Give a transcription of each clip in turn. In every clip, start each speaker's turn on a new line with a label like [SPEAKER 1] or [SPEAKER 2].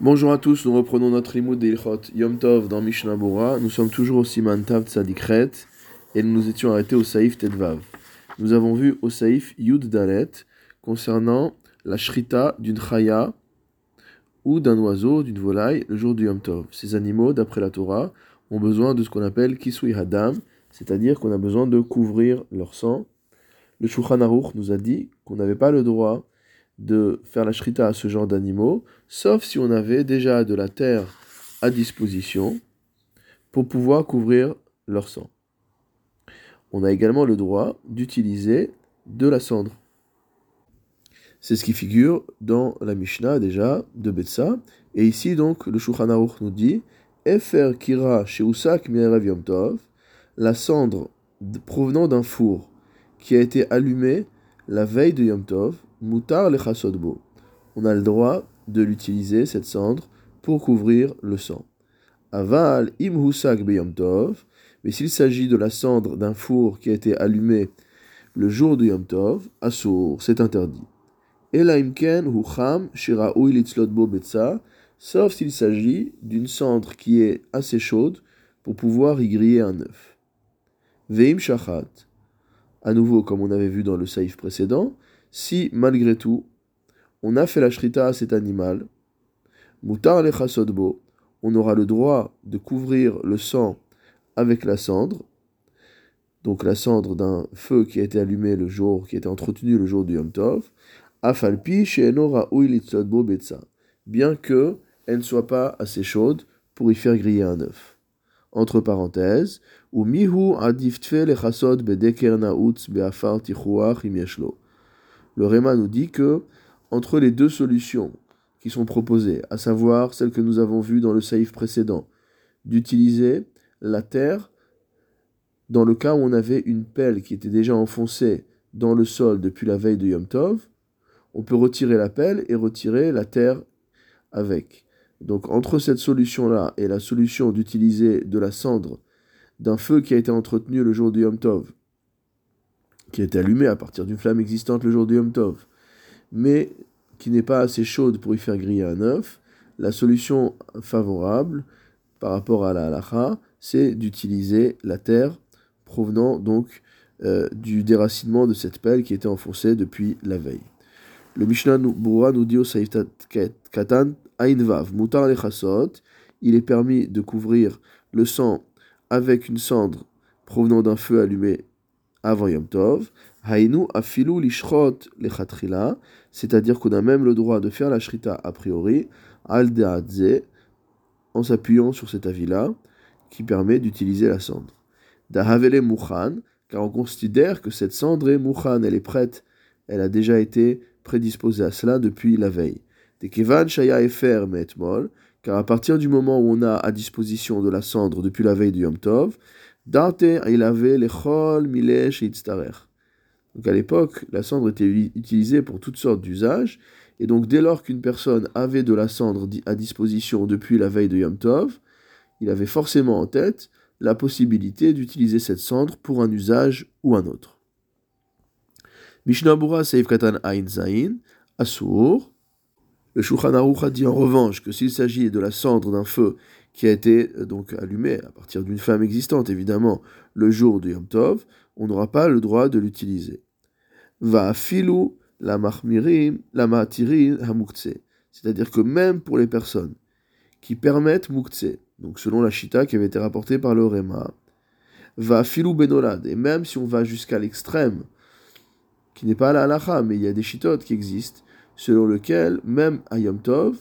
[SPEAKER 1] Bonjour à tous, nous reprenons notre limoud d'Ilchot Yom Tov dans Mishnah Bora. Nous sommes toujours au Siman Tav Tzadikret et nous nous étions arrêtés au Saïf Tedvav. Nous avons vu au Saïf Yud Dalet concernant la shrita d'une chaya ou d'un oiseau, d'une volaille, le jour du Yom Tov. Ces animaux, d'après la Torah, ont besoin de ce qu'on appelle Kisui Hadam, c'est-à-dire qu'on a besoin de couvrir leur sang. Le Shulchan Aruch nous a dit qu'on n'avait pas le droit de faire la shrita à ce genre d'animaux, sauf si on avait déjà de la terre à disposition pour pouvoir couvrir leur sang. On a également le droit d'utiliser de la cendre. C'est ce qui figure dans la Mishnah déjà de Betsa. Et ici donc le Shulchan Aruch nous dit Efer kira sheusak tov, la cendre provenant d'un four qui a été allumé la veille de Yom Tov, mutar le On a le droit de l'utiliser, cette cendre, pour couvrir le sang. Aval im husak beyom tov, mais s'il s'agit de la cendre d'un four qui a été allumé le jour de Yom Tov, assour, c'est interdit. Ela imken hucham shiraoui litzlotbo betsa, sauf s'il s'agit d'une cendre qui est assez chaude pour pouvoir y griller un œuf. Veim shachat, à nouveau comme on avait vu dans le saïf précédent, si malgré tout, on a fait la shrita à cet animal, mutar lechasodbo, on aura le droit de couvrir le sang avec la cendre, donc la cendre d'un feu qui a été allumé le jour, qui a été entretenu le jour du Yom Tov, afalpi betsa, bien que elle ne soit pas assez chaude pour y faire griller un œuf. Entre parenthèses, ou mihu adiftfe lechasod bedeker nautz beafar tichuach imieshlo. Le Réma nous dit que entre les deux solutions qui sont proposées, à savoir celle que nous avons vue dans le saïf précédent, d'utiliser la terre dans le cas où on avait une pelle qui était déjà enfoncée dans le sol depuis la veille de Yom Tov, on peut retirer la pelle et retirer la terre avec. Donc entre cette solution-là et la solution d'utiliser de la cendre d'un feu qui a été entretenu le jour du Yom Tov, qui été allumée à partir d'une flamme existante le jour du Yom Tov, mais qui n'est pas assez chaude pour y faire griller un œuf, la solution favorable par rapport à la halacha, c'est d'utiliser la terre provenant donc euh, du déracinement de cette pelle qui était enfoncée depuis la veille. Le Mishnah nous dit au Saïf Katan, Ainvav, Mutar il est permis de couvrir le sang avec une cendre provenant d'un feu allumé avant Yom Tov, Hainu afilu lishrot lechatrila, c'est-à-dire qu'on a même le droit de faire la shrita a priori, al en s'appuyant sur cet avis-là, qui permet d'utiliser la cendre. Dahavele mukhan, car on considère que cette cendre est mukhan, elle est prête, elle a déjà été prédisposée à cela depuis la veille. Dekevan shaya efer metmol, car à partir du moment où on a à disposition de la cendre depuis la veille du Yom Tov, Darte avait lechol milesh Donc à l'époque, la cendre était utilisée pour toutes sortes d'usages, et donc dès lors qu'une personne avait de la cendre à disposition depuis la veille de Yom Tov, il avait forcément en tête la possibilité d'utiliser cette cendre pour un usage ou un autre. Mishnah Seif Katan Ain Zain, Asur. Le Shulchan Aruch a dit en revanche que s'il s'agit de la cendre d'un feu qui a été euh, donc allumé à partir d'une flamme existante, évidemment, le jour du Yom Tov, on n'aura pas le droit de l'utiliser. Va filou la mahmirim, la. C'est-à-dire que même pour les personnes qui permettent mukse, donc selon la shita qui avait été rapportée par le Réma, va filou benolad, et même si on va jusqu'à l'extrême, qui n'est pas la halacha, mais il y a des shitotes qui existent, selon lequel même à Yom Tov,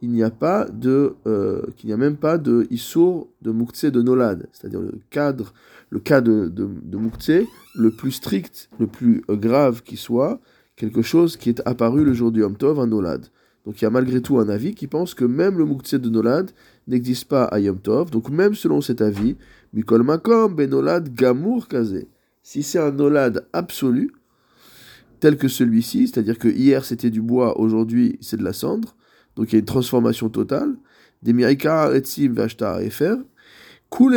[SPEAKER 1] il n'y a pas de, euh, qu'il n'y a même pas de issour de Moukhtse de Nolad, c'est-à-dire le cadre, le cas de, de, de le plus strict, le plus euh, grave qui soit, quelque chose qui est apparu le jour du Yom Tov, un Nolad. Donc il y a malgré tout un avis qui pense que même le Moukhtse de Nolad n'existe pas à Yom Tov, donc même selon cet avis, Mikol Makom Benolad Gamour Kaze. Si c'est un Nolad absolu, tel que celui-ci, c'est-à-dire que hier c'était du bois, aujourd'hui c'est de la cendre, donc il y a une transformation totale.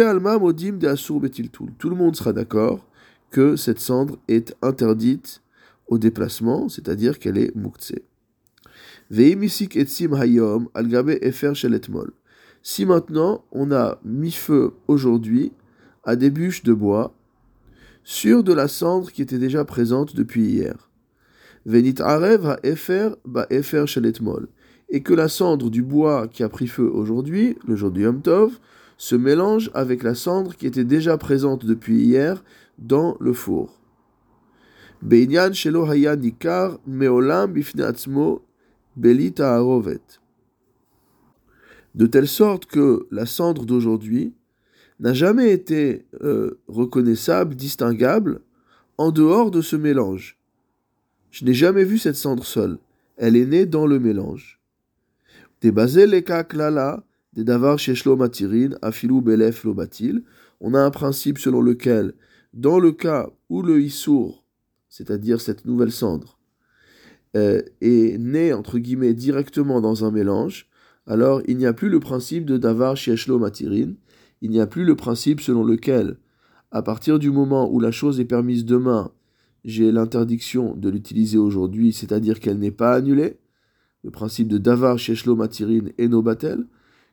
[SPEAKER 1] Alma modim de. Tout le monde sera d'accord que cette cendre est interdite au déplacement, c'est-à-dire qu'elle est sheletmol. Si maintenant on a mis feu aujourd'hui à des bûches de bois sur de la cendre qui était déjà présente depuis hier. Et que la cendre du bois qui a pris feu aujourd'hui, le jour du Yom Tov, se mélange avec la cendre qui était déjà présente depuis hier dans le four. De telle sorte que la cendre d'aujourd'hui n'a jamais été euh, reconnaissable, distinguable, en dehors de ce mélange. Je n'ai jamais vu cette cendre seule. Elle est née dans le mélange. On a un principe selon lequel, dans le cas où le issour, c'est-à-dire cette nouvelle cendre, euh, est née directement dans un mélange, alors il n'y a plus le principe de davar sheshlo matirin, il n'y a plus le principe selon lequel, à partir du moment où la chose est permise demain, j'ai l'interdiction de l'utiliser aujourd'hui, c'est-à-dire qu'elle n'est pas annulée, le principe de davar sheshlo matirin et no batel,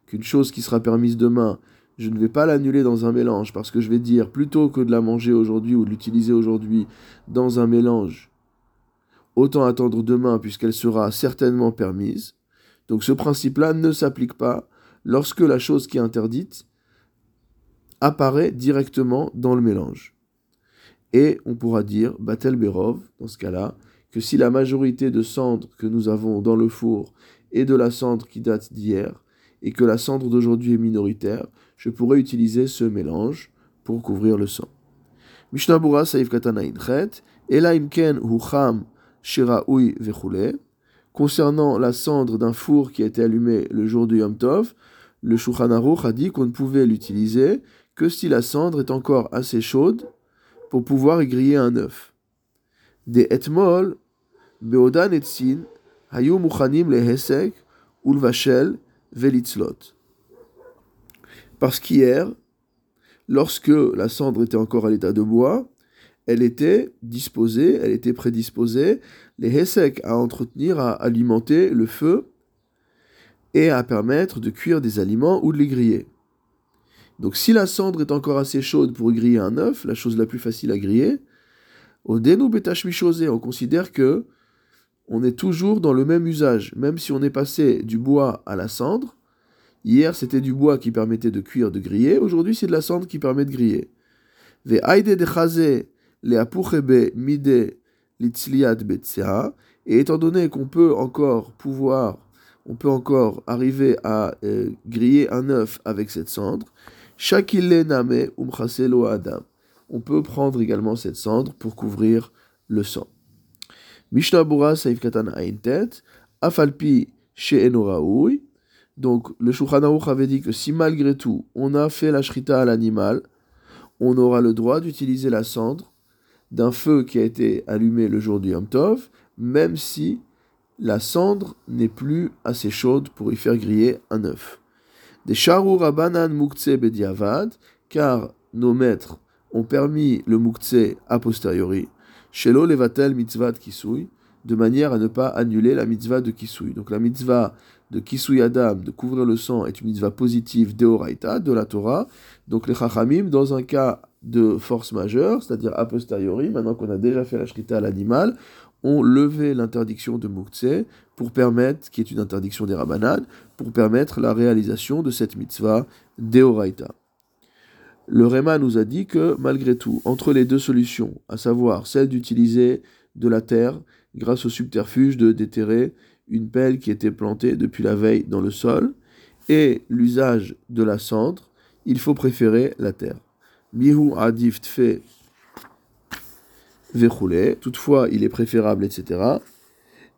[SPEAKER 1] qu'une chose qui sera permise demain, je ne vais pas l'annuler dans un mélange, parce que je vais dire, plutôt que de la manger aujourd'hui ou de l'utiliser aujourd'hui dans un mélange, autant attendre demain puisqu'elle sera certainement permise. Donc ce principe-là ne s'applique pas lorsque la chose qui est interdite apparaît directement dans le mélange. Et on pourra dire, Batel Berov, dans ce cas-là, que si la majorité de cendres que nous avons dans le four est de la cendre qui date d'hier, et que la cendre d'aujourd'hui est minoritaire, je pourrais utiliser ce mélange pour couvrir le sang. Mishnah Bura Saif Katana Inchet, Ela Imken Hucham Shiraoui Vechule. Concernant la cendre d'un four qui a été allumé le jour du Yom Tov, le Shulchan Aruch a dit qu'on ne pouvait l'utiliser que si la cendre est encore assez chaude pour pouvoir y griller un œuf. Des etmol, beodan etzin, hayu muchanim lehesek, ulvachel, velitzlot. Parce qu'hier, lorsque la cendre était encore à l'état de bois, elle était disposée, elle était prédisposée, les hesek à entretenir, à alimenter le feu et à permettre de cuire des aliments ou de les griller. Donc si la cendre est encore assez chaude pour griller un œuf, la chose la plus facile à griller, au dénou on considère que on est toujours dans le même usage, même si on est passé du bois à la cendre. Hier c'était du bois qui permettait de cuire, de griller, aujourd'hui c'est de la cendre qui permet de griller. Et étant donné qu'on peut encore pouvoir, on peut encore arriver à euh, griller un œuf avec cette cendre, adam. On peut prendre également cette cendre pour couvrir le sang. Mishnah Bura Saif Katan Aintet, Afalpi She'enoraoui. Donc le Shulchan avait dit que si malgré tout on a fait la shrita à l'animal, on aura le droit d'utiliser la cendre d'un feu qui a été allumé le jour du Yom même si la cendre n'est plus assez chaude pour y faire griller un œuf. Des Sharu Rabanan Mukhtse Bediavad, car nos maîtres ont permis le Mukhtse a posteriori, Shelo Levatel Mitzvat Kisui, de manière à ne pas annuler la mitzvah de Kisui. Donc la mitzvah de Kisui Adam, de couvrir le sang, est une mitzvah positive d'Eoraita, de la Torah. Donc les Chachamim, dans un cas de force majeure, c'est-à-dire a posteriori, maintenant qu'on a déjà fait la shrita à l'animal, ont levé l'interdiction de Muktzeh pour permettre, qui est une interdiction des Rabbanan, pour permettre la réalisation de cette mitzvah d'Eoraita. Le Réma nous a dit que malgré tout, entre les deux solutions, à savoir celle d'utiliser de la terre grâce au subterfuge de déterrer une pelle qui était plantée depuis la veille dans le sol, et l'usage de la cendre, il faut préférer la terre. Mihu adif fait toutefois il est préférable, etc.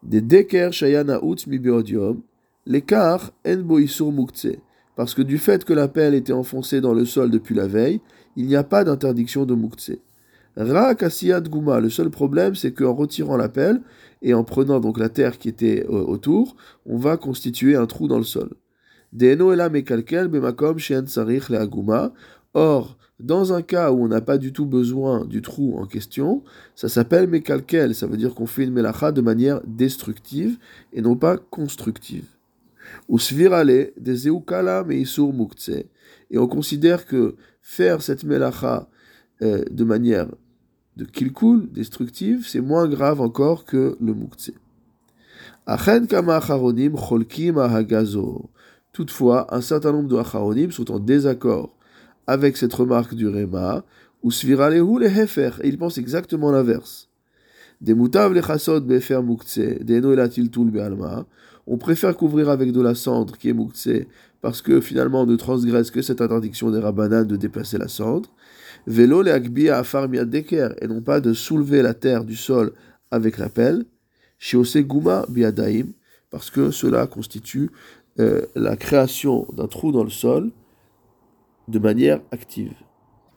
[SPEAKER 1] Des deker shayana ut mi l'écart en mukse. Parce que du fait que la pelle était enfoncée dans le sol depuis la veille, il n'y a pas d'interdiction de mukse. Ra kasiyat guma, le seul problème c'est qu'en retirant la pelle et en prenant donc la terre qui était euh, autour, on va constituer un trou dans le sol. Deno ela mekalkel bemakom shen sarich le Or, Dans un cas où on n'a pas du tout besoin du trou en question, ça s'appelle mekalkel, ça veut dire qu'on fait une melacha de manière destructive et non pas constructive. Ou svirale des zeukala meisur. Et on considère que faire cette melacha euh, de manière de kilkul, destructive, c'est moins grave encore que le muktzeh. Achen kama cholkim ahagazo. Toutefois, un certain nombre de acharonim sont en désaccord avec cette remarque du Réma, ou sviralehu le hefer, et ils pensent exactement l'inverse. Des le chasod befer des noelatil tul be'alma. On préfère couvrir avec de la cendre qui est muktzeh, parce que finalement on ne transgresse que cette interdiction des rabbanan de déplacer la cendre. Vélo le akbia afar deker, et non pas de soulever la terre du sol avec la pelle. Shiose guma biadaim, parce que cela constitue euh, la création d'un trou dans le sol de manière active.